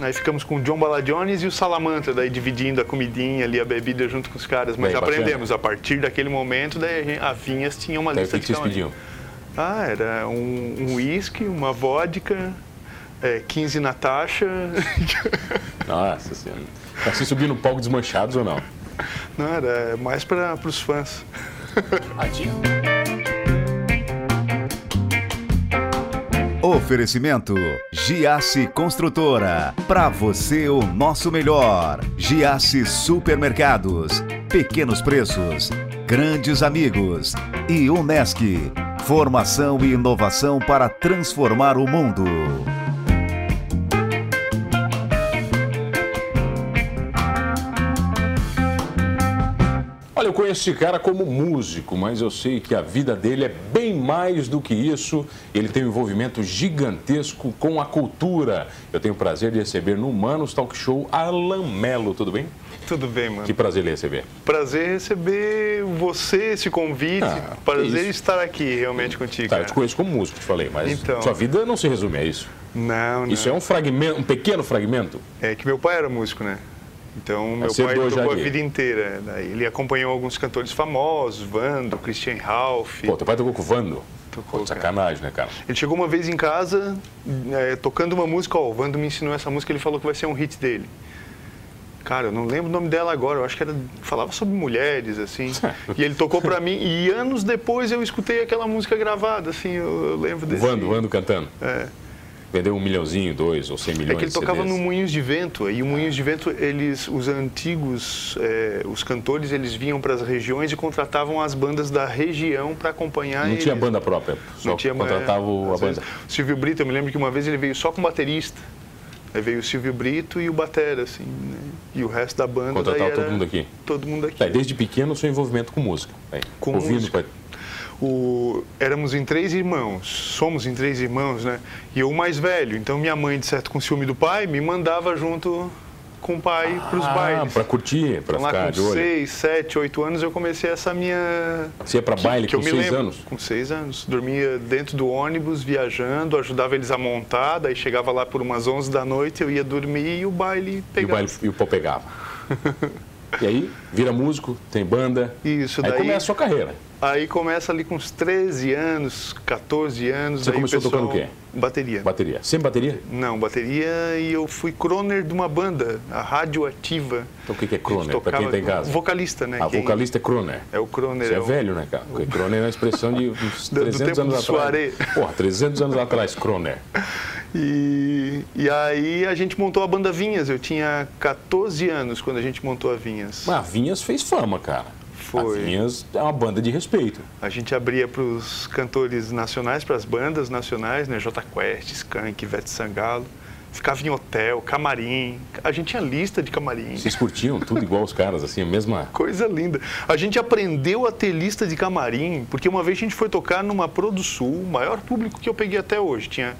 Aí ficamos com o John Balajones e o Salamantra, daí dividindo a comidinha ali, a bebida junto com os caras. Mas Bem, aprendemos, a partir daquele momento, daí a, gente, a Vinhas tinha uma Daí o lista que, que de vocês camarim. pediam? Ah, era um um uísque, uma vodka, é, 15 Natasha. Nossa senhora. Mas Vocês subiam no palco desmanchados ou não? Não, era mais para os fãs. Ah, Oferecimento Giasse Construtora. Para você o nosso melhor. Giasse Supermercados. Pequenos preços. Grandes amigos. E Unesc. Formação e inovação para transformar o mundo. Conheço esse cara como músico, mas eu sei que a vida dele é bem mais do que isso. Ele tem um envolvimento gigantesco com a cultura. Eu tenho o prazer de receber no Humanos Talk Show Alan Mello, tudo bem? Tudo bem, mano. Que prazer lhe receber. Prazer receber você, esse convite. Ah, Prazer estar aqui realmente contigo. Tá, eu cara. te conheço como músico, te falei, mas Então. sua vida não se resume a isso. Não, não. Isso é um fragmento, um pequeno fragmento. É que meu pai era músico, né? Então, meu Você pai tocou a vida inteira. Daí ele acompanhou alguns cantores famosos, Vando, Christian Ralph. Pô, teu pai tocou com o Vando. Tocou, Pô, sacanagem, né, cara? Ele chegou uma vez em casa, é, tocando uma música, ó, o Vando me ensinou essa música, ele falou que vai ser um hit dele. Cara, eu não lembro o nome dela agora, eu acho que era, falava sobre mulheres, assim. e ele tocou pra mim, e anos depois eu escutei aquela música gravada, assim, eu, eu lembro desse. Vando, Vando cantando. É. Vendeu um milhãozinho, dois ou cem milhões É que ele tocava CDs. no Moinhos de Vento, e o Moinhos de Vento, eles, os antigos, é, os cantores, eles vinham para as regiões e contratavam as bandas da região para acompanhar Não eles. tinha banda própria, só Não tinha contratava o- a banda. vezes, o Silvio Brito, eu me lembro que uma vez ele veio só com baterista. Aí veio o Silvio Brito e o Batera, assim, né? E o resto da banda. Contratava todo mundo aqui? Todo mundo aqui. Tá, e desde pequeno o seu envolvimento com música. Com ouvindo música. O, éramos em três irmãos, somos em três irmãos, né? E eu o mais velho. Então minha mãe, de certo com ciúme do pai, me mandava junto com o pai para os Ah, bailes. pra curtir, pra Então, lá ficar com de olho. seis, sete, oito anos eu comecei essa minha Você ia pra baile que eu com me seis lembro, anos? Com seis anos. Dormia dentro do ônibus, viajando, ajudava eles a montar, daí chegava lá por umas 11 da noite, eu ia dormir e o baile E o, pegava. baile, e o pau pegava. e aí, vira músico, tem banda. Isso, aí daí- começa a sua carreira. Aí começa ali com uns 13 anos, 14 anos. Você começou pessoal- tocando o quê? Bateria. Bateria. Sempre bateria? Não, bateria e eu fui croner de uma banda, a Radioativa. Então o que é croner, pra quem tocava- tá casa? Vocalista, né? A Quem- vocalista é croner. É o croner. Você é o- velho, né, cara? Porque croner é uma expressão de uns Do- do 300 tempo anos do atrás. Soirée. Porra, 300 anos atrás, croner. E, e aí a gente montou a banda Vinhas. Eu tinha 14 anos quando a gente montou a Vinhas. Mas a Vinhas fez fama, cara. Foi. A Vinhas é uma banda de respeito. A gente abria para os cantores nacionais, para as bandas nacionais, né? J Quest, Skank, Ivete Sangalo. Ficava em hotel, camarim. A gente tinha lista de camarim. Vocês curtiam tudo igual os caras, assim, a mesma... Coisa linda. A gente aprendeu a ter lista de camarim, porque uma vez a gente foi tocar numa Pro Sul, o maior público que eu peguei até hoje. Tinha,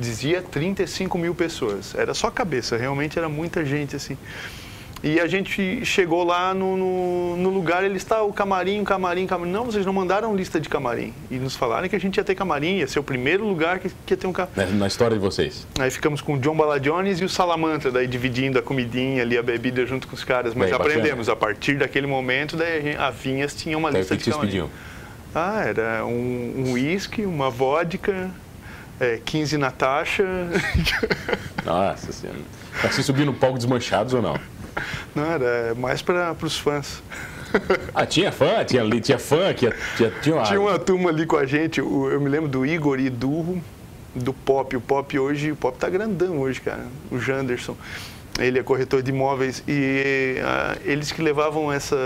dizia 35 mil pessoas. Era só cabeça, realmente era muita gente assim. E a gente chegou lá no, no, no lugar, ele está o camarim, o camarim, camarim. Não, vocês não mandaram lista de camarim. E nos falaram que a gente ia ter camarim, ia ser o primeiro lugar que, que ia ter um camarim. Na, história de vocês. Aí ficamos com o John Balajones e o Salamantra, daí dividindo a comidinha ali, a bebida junto com os caras. Mas Bem, bacana. aprendemos, a partir daquele momento, daí a, Vinhas tinha uma Daí o lista que, que de vocês camarim. pediam? Ah, era um um uísque, uma vodka, é, 15 Natasha. Nossa senhora. Mas vocês subiam no palco desmanchados ou não? Não, era mais para os fãs. Ah, tinha fã? Tinha, ali- tinha fã? Tinha, tinha, tinha, uma... Tinha uma turma ali com a gente, eu me lembro do Igor e Durro, do Pop. O Pop hoje, o Pop tá grandão hoje, cara. O Janderson. Ele é corretor de imóveis e ah, eles que levavam essa.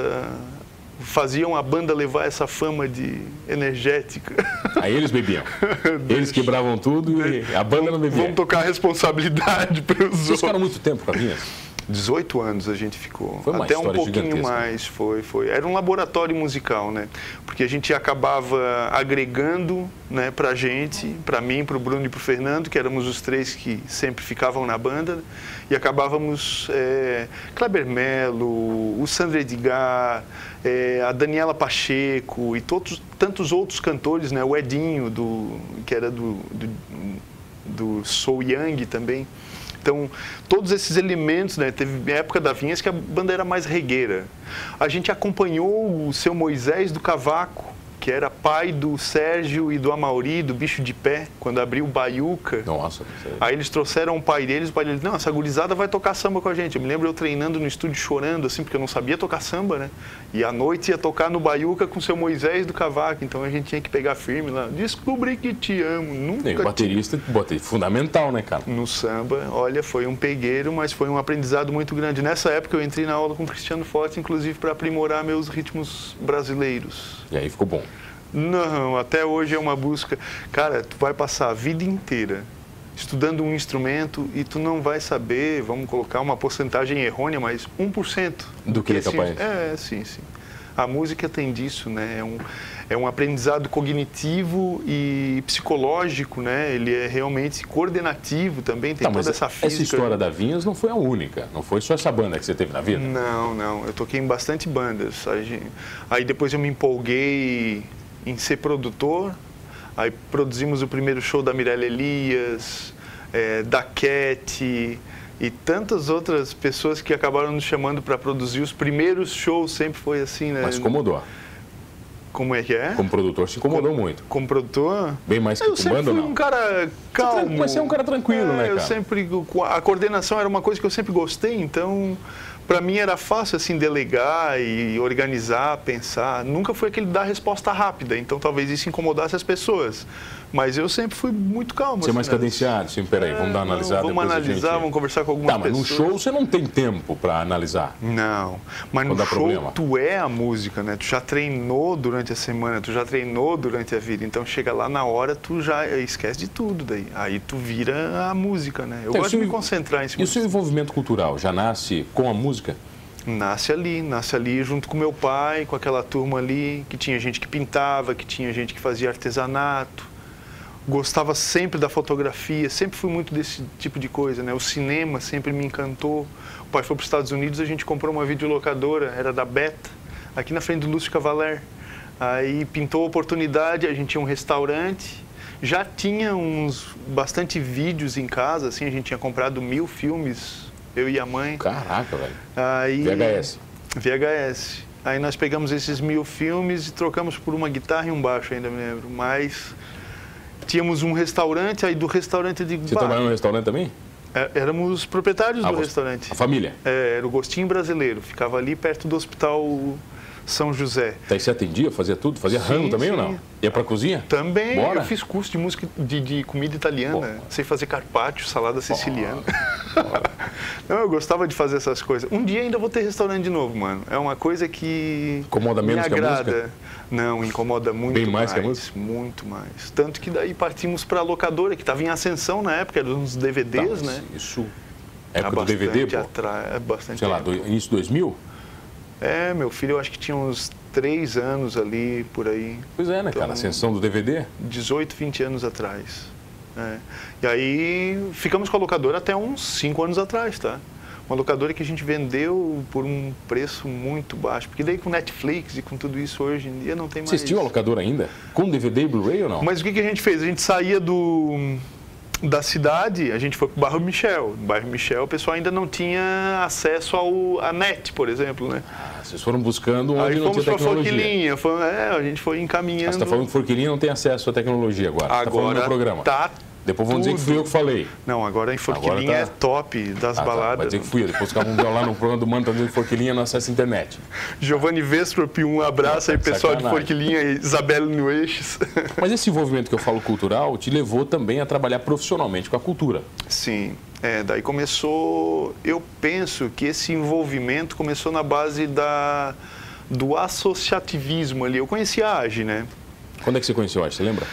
Faziam a banda levar essa fama de energética. Aí eles bebiam. Eles quebravam tudo e a banda não bebia. Vamos tocar a responsabilidade para os Vocês outros. ficaram muito tempo com a Vinhas? 18 anos a gente ficou. Foi uma Até um pouquinho gigantesca. mais, foi, foi. Era um laboratório musical, né? Porque a gente acabava agregando, né, pra gente, pra mim, pro Bruno e pro Fernando, que éramos os três que sempre ficavam na banda, e acabávamos é, Kleber Melo, o Sandro Edgar, é, a Daniela Pacheco e todos, tantos outros cantores, né? O Edinho, do, que era do, do, do Soul Young também. Então, todos esses elementos, né? Teve época da Vinhas que a banda era mais regueira. A gente acompanhou o seu Moisés do Cavaco, que era pai do Sérgio e do Amauri, do Bicho de Pé, quando abriu o Baiuca. Nossa, Aí eles trouxeram o pai deles, o pai deles, não, essa gurizada vai tocar samba com a gente. Eu me lembro eu treinando no estúdio chorando, assim, porque eu não sabia tocar samba, né? E à noite ia tocar no Baiuca com o seu Moisés do Cavaco, então a gente tinha que pegar firme lá. Descobri que te amo, nunca e o baterista, botei, fundamental, né, cara? No samba, olha, foi um pegueiro, mas foi um aprendizado muito grande. Nessa época eu entrei na aula com o Cristiano Forte, inclusive para aprimorar meus ritmos brasileiros. E aí ficou bom. Não, até hoje é uma busca. Cara, tu vai passar a vida inteira estudando um instrumento e tu não vai saber, vamos colocar uma porcentagem errônea, mas 1% do que, que é capaz. É, sim, sim. A música tem disso, né? É um, é um aprendizado cognitivo e psicológico, né? Ele é realmente coordenativo também, tem tá, toda essa física. Essa história da Vinhas não foi a única, não foi só essa banda que você teve na vida? Não, não. Eu toquei em bastante bandas. Aí depois eu me empolguei em ser produtor. Aí produzimos o primeiro show da Mirella Elias, é, da Cat e tantas outras pessoas que acabaram nos chamando para produzir os primeiros shows. Sempre foi assim, né? Mas incomodou. Como é que é? Como produtor se incomodou como, muito. Como produtor? Bem mais que eu com banda, não? um cara calmo. Mas você é um cara tranquilo, é, né, cara? Eu sempre... A coordenação era uma coisa que eu sempre gostei, então para mim era fácil assim delegar e organizar, pensar. Nunca foi aquele dar resposta rápida, então talvez isso incomodasse as pessoas. Mas eu sempre fui muito calmo. Você é assim, mais né? cadenciado, sim, peraí, é, vamos dar uma analisada. Vamos analisar, gente... vamos conversar com algumas tá, mas pessoas. no show você não tem tempo para analisar. Não, mas no show problema. tu é a música, né? Tu já treinou durante a semana, tu já treinou durante a vida. Então chega lá na hora, tu já esquece de tudo daí. Aí tu vira a música, né? Eu então, gosto de me concentrar em cima E o seu envolvimento cultural já nasce com a música? Nasce ali, nasce ali junto com meu pai, com aquela turma ali, que tinha gente que pintava, que tinha gente que fazia artesanato, gostava sempre da fotografia, sempre fui muito desse tipo de coisa, né? O cinema sempre me encantou. O pai foi para os Estados Unidos, a gente comprou uma videolocadora, era da Beta, aqui na frente do Lúcio Cavaler. Aí pintou a oportunidade, a gente tinha um restaurante, já tinha uns bastante vídeos em casa, assim, a gente tinha comprado mil filmes, eu e a mãe. Caraca, velho. Aí, VHS. VHS. Aí nós pegamos esses mil filmes e trocamos por uma guitarra e um baixo, ainda me lembro. Mas tínhamos um restaurante, aí do restaurante eu digo... Você trabalhou no restaurante também? É, éramos proprietários ah, do restaurante. A família? É, era o Gostinho Brasileiro, ficava ali perto do hospital São José. Daí você atendia, fazia tudo? Fazia sim, ramo também sim. ou não? Ia pra cozinha? Também, Bora. eu fiz curso de música de, de comida italiana, Bora. sei fazer carpaccio, salada siciliana. Bora. Não, eu gostava de fazer essas coisas. Um dia ainda vou ter restaurante de novo, mano. É uma coisa que incomoda me menos agrada. que a música? Não, incomoda muito Bem mais, mais que a música? Muito mais. Tanto que daí partimos para a locadora, que estava em ascensão na época, eram uns DVDs, tá, né? Isso. Época do DVD, pô? Atra... É bastante Sei lá, do, início 2000? É, meu filho, eu acho que tinha uns três anos ali, por aí. Pois é, né, então, cara? Ascensão do DVD? 18, 20 anos atrás. É. E aí ficamos com a locadora até uns 5 anos atrás, tá? Uma locadora que a gente vendeu por um preço muito baixo. Porque daí com Netflix e com tudo isso hoje em dia não tem mais. Você assistiu a locadora ainda? Com DVD e Blu-ray ou não? Mas o que, que a gente fez? A gente saía do da cidade, a gente foi para o bairro Michel. No bairro Michel, o pessoal ainda não tinha acesso ao a net, por exemplo, né? Ah, vocês foram buscando onde Aí não tinha tecnologia. Forquilinha, foi, é, a gente foi encaminhando. Você está falando que Forquilinha não tem acesso à tecnologia agora. Tá agora tá programa. Tá depois vão dizer que fui eu que falei. Não, agora em Forquilinha tá... é top das ah, baladas. Tá. Vai dizer que fui eu. Depois os caras vão lá no programa do Mano, tá dizendo que Forquilinha não acessa a internet. Giovanni Vesprop, um abraço aí, pessoal Sacanagem. de Forquilinha e Isabelle Nueixes. Mas esse envolvimento que eu falo cultural te levou também a trabalhar profissionalmente com a cultura. Sim. É, daí começou, eu penso que esse envolvimento começou na base da, do associativismo ali. Eu conhecia a AGE, né? Quando é que você conheceu a AGE, você lembra?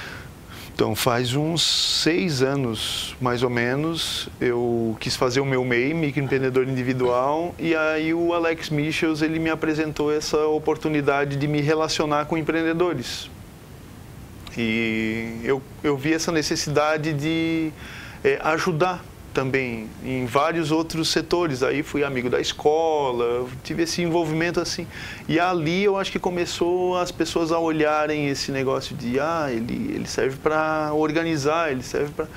Então, faz uns seis anos, mais ou menos, eu quis fazer o meu MEI, microempreendedor individual, e aí o Alex Michels, ele me apresentou essa oportunidade de me relacionar com empreendedores. E eu, eu vi essa necessidade de é, ajudar também em vários outros setores. Aí fui amigo da escola, tive esse envolvimento assim. E ali eu acho que começou as pessoas a olharem esse negócio de, ah, ele, ele serve para organizar, ele serve para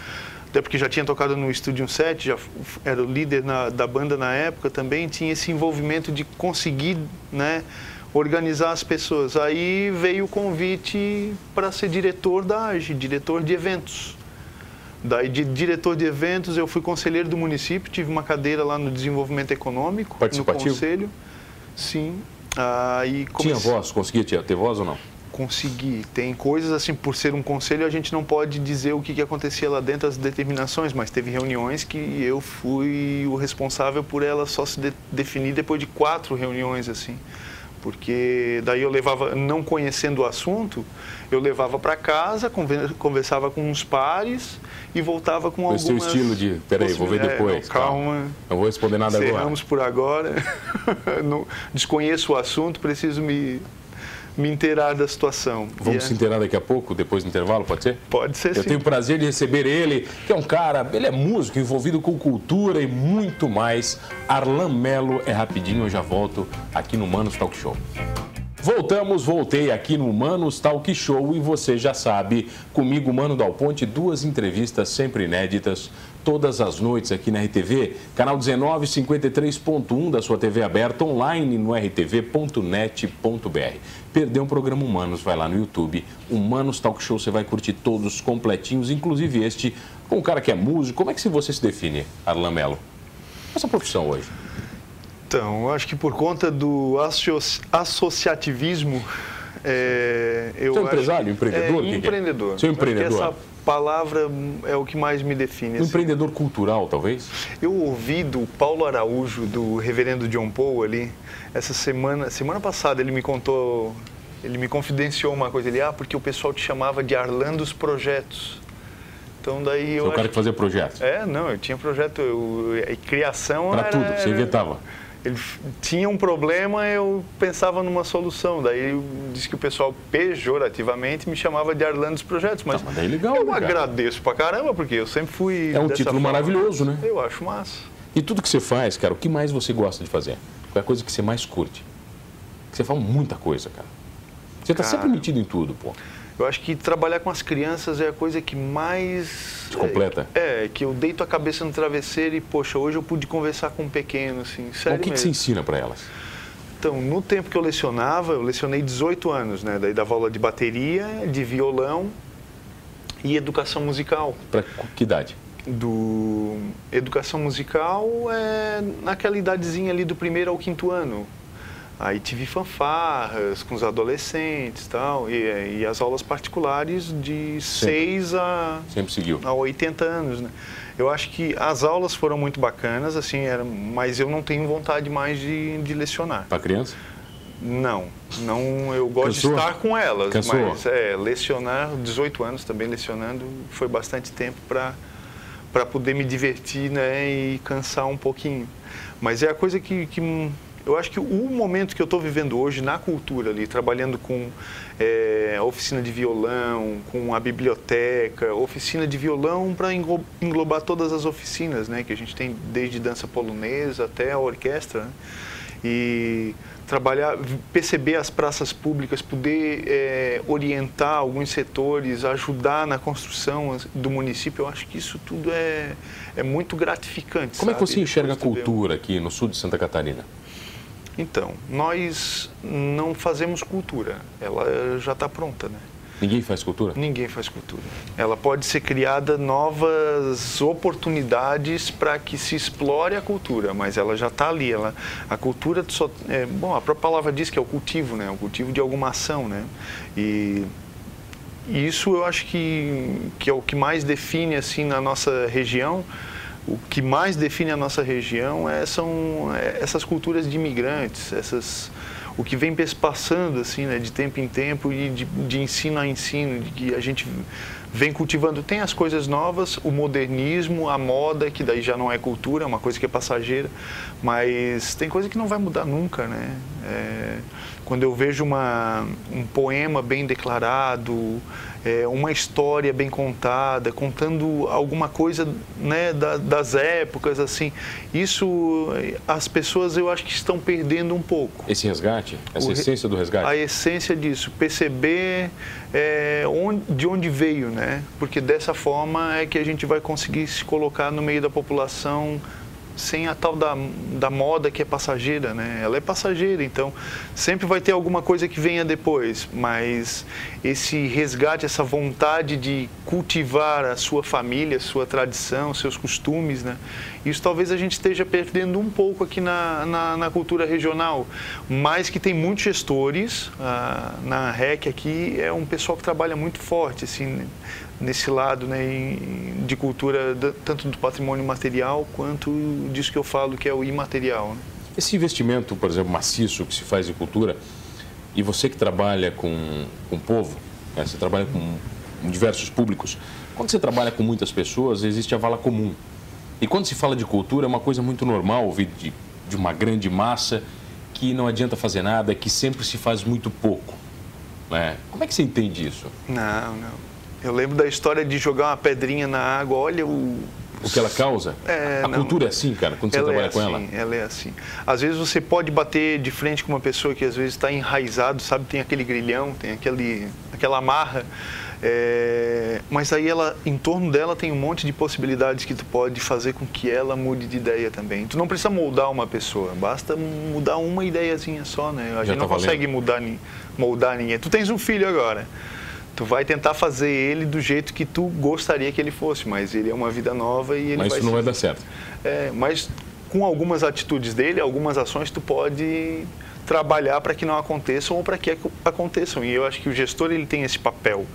até porque já tinha tocado no Studio 7, já era o líder na, da banda na época também, tinha esse envolvimento de conseguir, né, organizar as pessoas. Aí veio o convite para ser diretor da AGE, diretor de eventos. Daí, de diretor de eventos, eu fui conselheiro do município, tive uma cadeira lá no desenvolvimento econômico, no conselho. Sim. Aí comecei... Tinha voz? Conseguia ter voz ou não? Consegui. Tem coisas assim, por ser um conselho, a gente não pode dizer o que, que acontecia lá dentro, as determinações, mas teve reuniões que eu fui o responsável por elas só se de definir depois de quatro reuniões, assim porque daí eu levava, não conhecendo o assunto, eu levava para casa, conversava com uns pares e voltava com algumas... Esse seu estilo de, peraí, vou ver depois. É, não, calma. Não vou responder nada agora. Cerramos por agora. não, desconheço o assunto, preciso me me inteirar da situação. Vamos é... se inteirar daqui a pouco, depois do intervalo, pode ser? Pode ser, Eu sim. tenho o prazer de receber ele, que é um cara, ele é músico, envolvido com cultura e muito mais. Arlan Melo é rapidinho, eu já volto aqui no Manos Talk Show. Voltamos, voltei aqui no Manos Talk Show e você já sabe, comigo, Mano Dal Ponte, duas entrevistas sempre inéditas todas as noites aqui na RTV, canal 1953.1 da sua TV aberta, online no rtv.net.br. Perdeu um programa Humanos, vai lá no YouTube, Humanos Talk Show, você vai curtir todos completinhos, inclusive este, com um cara que é músico. Como é que você se define, Arlan Mello? Essa profissão hoje? Então, eu acho que por conta do associativismo, é, eu Você é empresário, empreendedor? É, empreendedor. É empreendedor? Palavra é o que mais me define. Um assim. empreendedor cultural, talvez? Eu ouvi do Paulo Araújo, do reverendo John Paul ali, essa semana, semana passada ele me contou, ele me confidenciou uma coisa, ele, ah, porque o pessoal te chamava de Arlan dos Projetos. Então daí eu. Você é o cara que fazia projetos? É, não, eu tinha projeto, eu, criação. Para tudo, você inventava ele tinha um problema, eu pensava numa solução. Daí disse que o pessoal pejorativamente me chamava de Arlan dos Projetos. Mas, tá, mas é legal, eu né, agradeço pra caramba, porque eu sempre fui. É um título forma. maravilhoso, né? Eu acho massa. E tudo que você faz, cara, o que mais você gosta de fazer? Qual é a coisa que você mais curte? Você fala muita coisa, cara. Você está sempre metido em tudo, pô. Eu acho que trabalhar com as crianças é a coisa que mais. Te completa? É, é, que eu deito a cabeça no travesseiro e, poxa, hoje eu pude conversar com um pequeno, assim, sério. o que, que você ensina para elas? Então, no tempo que eu lecionava, eu lecionei 18 anos, né? Daí dava aula de bateria, de violão e educação musical. Para que idade? Do educação musical é naquela idadezinha ali do primeiro ao quinto ano. Aí tive fanfarras com os adolescentes tal, e, e as aulas particulares de 6 a, Sempre seguiu. a 80 anos. Né? Eu acho que as aulas foram muito bacanas, assim, era, mas eu não tenho vontade mais de, de lecionar. Para criança? Não, não, eu gosto Cansou? de estar com elas, Cansou? mas é, lecionar, 18 anos também lecionando, foi bastante tempo para para poder me divertir, né, e cansar um pouquinho. Mas é a coisa que, que eu acho que o momento que eu estou vivendo hoje na cultura ali, trabalhando com é, oficina de violão, com a biblioteca, oficina de violão para englobar todas as oficinas, né, que a gente tem desde dança polonesa até a orquestra, né? e trabalhar, perceber as praças públicas, poder é, orientar alguns setores, ajudar na construção do município, eu acho que isso tudo é, é muito gratificante. Como sabe? é que você enxerga a cultura aqui no sul de Santa Catarina? Então, nós não fazemos cultura, ela já está pronta, né? Ninguém faz cultura? Ninguém faz cultura. Ela pode ser criada novas oportunidades para que se explore a cultura, mas ela já está ali. Ela, a cultura, só, é, bom, a própria palavra diz que é o cultivo, né? O cultivo de alguma ação, né? E isso eu acho que, que é o que mais define assim na nossa região o que mais define a nossa região é, são é, essas culturas de imigrantes, essas, o que vem passando assim, né, de tempo em tempo e de, de, ensino a ensino, de que a gente vem cultivando. Tem as coisas novas, o modernismo, a moda, que daí já não é cultura, é uma coisa que é passageira, mas tem coisa que não vai mudar nunca, né? É, quando eu vejo uma, um poema bem declarado, é, uma história bem contada, contando alguma coisa né, da, das épocas, assim. Isso, as pessoas eu acho que estão perdendo um pouco. Esse resgate? Essa o, essência do resgate? A essência disso, perceber é, onde, de onde veio, né? Porque dessa forma é que a gente vai conseguir se colocar no meio da população sem a tal da, da moda que é passageira, né? Ela é passageira, então sempre vai ter alguma coisa que venha depois, mas esse resgate, essa vontade de cultivar a sua família, sua tradição, seus costumes, né? Isso talvez a gente esteja perdendo um pouco aqui na, na, na cultura regional, mas que tem muitos gestores, ah, na REC aqui é um pessoal que trabalha muito forte, assim, nesse lado né, de cultura, tanto do patrimônio material quanto disso que eu falo que é o imaterial. Né? Esse investimento, por exemplo, maciço que se faz em cultura, e você que trabalha com, com o povo, né, você trabalha com diversos públicos, quando você trabalha com muitas pessoas, existe a vala comum. E quando se fala de cultura, é uma coisa muito normal ouvir de, de uma grande massa que não adianta fazer nada, que sempre se faz muito pouco. Né? Como é que você entende isso? Não, não. Eu lembro da história de jogar uma pedrinha na água, olha o. O que ela causa? É, a não, cultura é assim, cara, quando você trabalha é assim, com ela? Ela é assim. Às vezes você pode bater de frente com uma pessoa que às vezes está enraizado, sabe? Tem aquele grilhão, tem aquele, aquela amarra. É, mas aí ela, em torno dela tem um monte de possibilidades que tu pode fazer com que ela mude de ideia também. Tu não precisa moldar uma pessoa, basta mudar uma ideiazinha só, né? A Já gente tá não valendo. consegue mudar, moldar ninguém. Tu tens um filho agora tu vai tentar fazer ele do jeito que tu gostaria que ele fosse, mas ele é uma vida nova e ele mas vai isso não vai dar certo. É, mas com algumas atitudes dele, algumas ações tu pode trabalhar para que não aconteçam ou para que aconteçam. E eu acho que o gestor ele tem esse papel.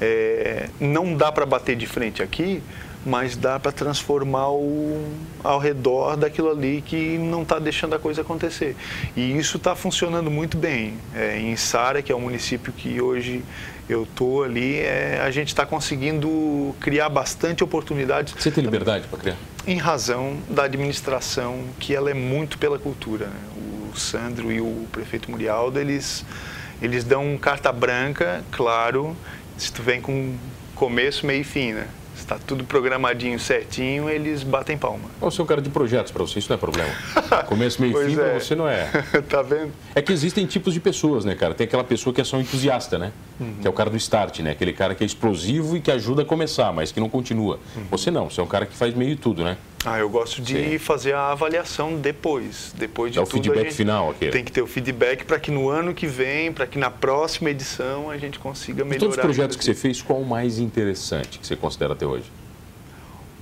É, não dá para bater de frente aqui, mas dá para transformar o, ao redor daquilo ali que não está deixando a coisa acontecer. E isso está funcionando muito bem. É, em Sara, que é um município que hoje eu estou ali, é, a gente está conseguindo criar bastante oportunidades. Você tem liberdade para criar? Em razão da administração, que ela é muito pela cultura. Né? O Sandro e o prefeito Murialdo, eles, eles dão carta branca, claro, se tu vem com começo, meio e fim, né? Está tudo programadinho certinho, eles batem palma. Eu sou um cara de projetos para você, isso não é problema. Começo, meio e fim, é. para você não é. tá vendo? É que existem tipos de pessoas, né, cara? Tem aquela pessoa que é só um entusiasta, né? Uhum. Que é o cara do start, né? Aquele cara que é explosivo e que ajuda a começar, mas que não continua. Uhum. Você não, você é um cara que faz meio tudo, né? Ah, eu gosto de Sim. fazer a avaliação depois, depois de é tudo. o feedback final aqui. Tem que ter o feedback para que no ano que vem, para que na próxima edição a gente consiga melhorar. De todos os projetos que você fez, qual o mais interessante que você considera até hoje?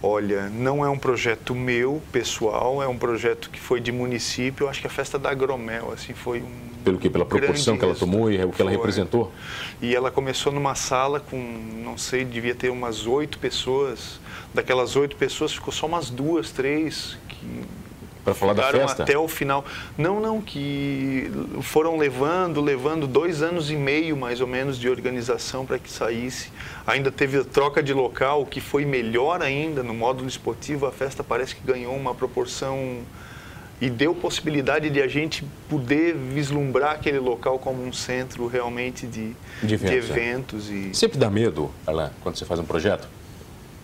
Olha, não é um projeto meu, pessoal, é um projeto que foi de município. Eu acho que a festa da Agromel, assim, foi um. Pelo que? Pela proporção que ela tomou e o que ela representou? E ela começou numa sala com, não sei, devia ter umas oito pessoas. Daquelas oito pessoas, ficou só umas duas, três que para falar da festa? até o final. Não, não, que foram levando, levando dois anos e meio mais ou menos de organização para que saísse. Ainda teve a troca de local, que foi melhor ainda no módulo esportivo. A festa parece que ganhou uma proporção e deu possibilidade de a gente poder vislumbrar aquele local como um centro realmente de, de eventos. De eventos é. e... Sempre dá medo, Alain, quando você faz um projeto?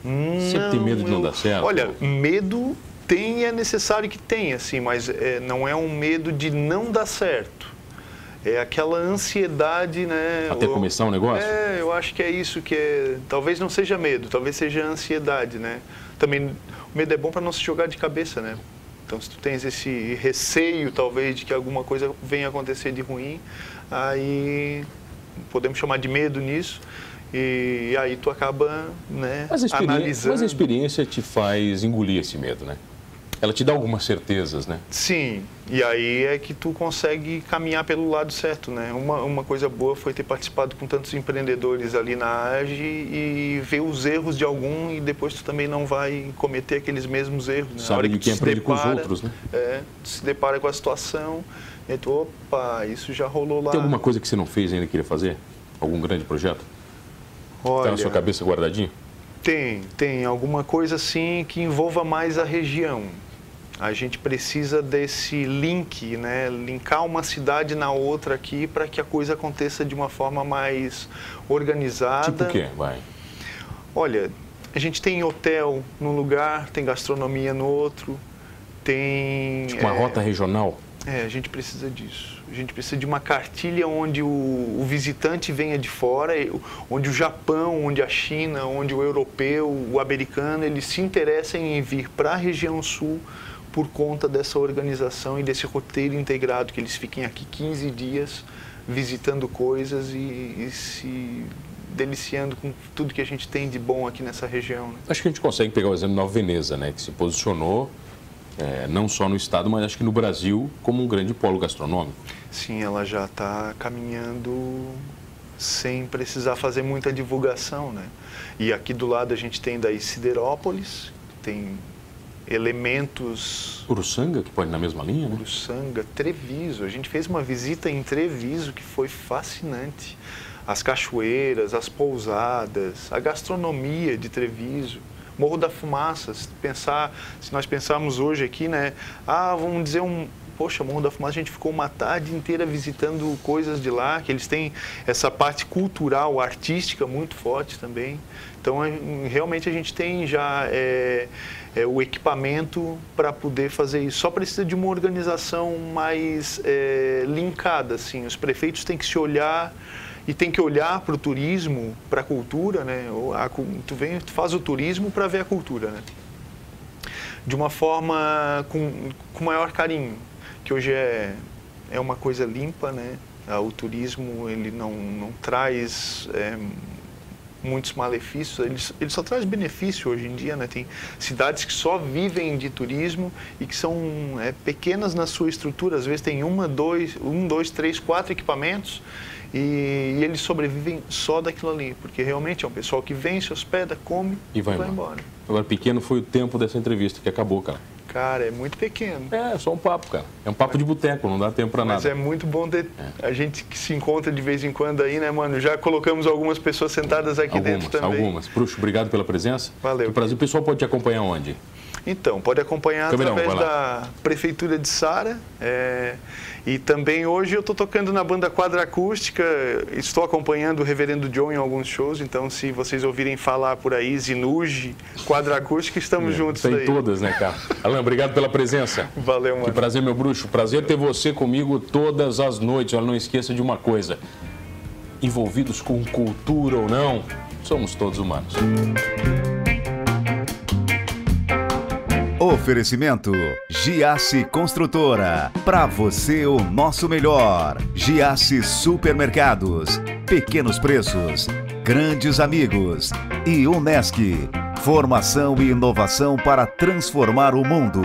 Não, Sempre tem medo de não eu... dar certo? Olha, medo tem é necessário que tenha, assim, mas é, não é um medo de não dar certo. É aquela ansiedade, né? Até ou, começar um negócio? É, eu acho que é isso que é. Talvez não seja medo, talvez seja ansiedade, né? Também o medo é bom para não se jogar de cabeça, né? Então, se tu tens esse receio, talvez, de que alguma coisa venha acontecer de ruim, aí podemos chamar de medo nisso. E aí tu acaba né, mas analisando. Mas a experiência te faz engolir esse medo, né? ela te dá algumas certezas, né? Sim, e aí é que tu consegue caminhar pelo lado certo, né? Uma, uma coisa boa foi ter participado com tantos empreendedores ali na AGE e ver os erros de algum e depois tu também não vai cometer aqueles mesmos erros. Né? Sabe de quem aprende depara, com os outros, né? É, se depara com a situação e tu, opa, isso já rolou lá. Tem alguma coisa que você não fez ainda queria fazer? Algum grande projeto? Olha... Está na sua cabeça guardadinho? Tem, tem. Alguma coisa assim que envolva mais a região A gente precisa desse link, né? Linkar uma cidade na outra aqui para que a coisa aconteça de uma forma mais organizada. Tipo o quê? Vai. Olha, a gente tem hotel num lugar, tem gastronomia no outro, tem. Tipo uma é, rota regional? É, a gente precisa disso. A gente precisa de uma cartilha onde o, o, visitante venha de fora, onde o Japão, onde a China, onde o europeu, o americano, eles se interessem em vir para a região sul por conta dessa organização e desse roteiro integrado, que eles fiquem aqui 15 dias visitando coisas e, e se deliciando com tudo que a gente tem de bom aqui nessa região. Né? Acho que a gente consegue pegar o exemplo de Nova Veneza, né, que se posicionou é, não só no estado, mas acho que no Brasil como um grande polo gastronômico. Sim, ela já está caminhando sem precisar fazer muita divulgação, né? E aqui do lado a gente tem daí Siderópolis, tem elementos... Uruçanga, que pode na mesma linha, né? Uruçanga, Treviso. A gente fez uma visita em Treviso que foi fascinante. As cachoeiras, as pousadas, a gastronomia de Treviso. Morro da Fumaça, se pensar, se nós pensarmos hoje aqui, né? Ah, vamos dizer um, poxa, Morro da Fumaça, a gente ficou uma tarde inteira visitando coisas de lá, que eles têm essa parte cultural, artística muito forte também. Então, realmente a gente tem já é, é, o equipamento para poder fazer isso. Só precisa de uma organização mais é, linkada, assim. Os prefeitos têm que se olhar e tem que olhar para o turismo, para a cultura, né? Tu vem, tu faz o turismo para ver a cultura, né? De uma forma com, com maior carinho, que hoje é, é uma coisa limpa, né? Ah, o turismo ele não, não traz é, muitos malefícios, ele, ele só traz benefício hoje em dia, né? Tem cidades que só vivem de turismo e que são é, pequenas na sua estrutura, às vezes tem uma, dois, um, dois, três, quatro equipamentos e, e, eles sobrevivem só daquilo ali, porque realmente é um pessoal que vem, se hospeda, come e vai, e vai embora. embora. Agora, pequeno foi o tempo dessa entrevista que acabou, cara. Cara, é muito pequeno. É, só um papo, cara. É um papo de boteco, não dá tempo para nada. Mas é muito bom ter é. a gente que se encontra de vez em quando aí, né, mano? Já colocamos algumas pessoas sentadas aqui algumas, dentro também. Algumas. Bruxo, obrigado pela presença. Valeu. Prazer. O pessoal pode te acompanhar onde? Então, pode acompanhar Caminhão, através da Prefeitura de Sara. É, e também hoje eu estou tocando na banda quadra acústica, estou acompanhando o Reverendo John em alguns shows, então se vocês ouvirem falar por aí, Zinuge, quadra acústica, estamos é, juntos Tem todas, né, cara? Alan, obrigado pela presença. Valeu, mano. Que prazer, meu bruxo. Prazer ter você comigo todas as noites. Olha, não esqueça de uma coisa. Envolvidos com cultura ou não, somos todos humanos. Oferecimento Giasse Construtora. Para você o nosso melhor. Giasse Supermercados. Pequenos preços. Grandes amigos. E Unesc. Formação e inovação para transformar o mundo.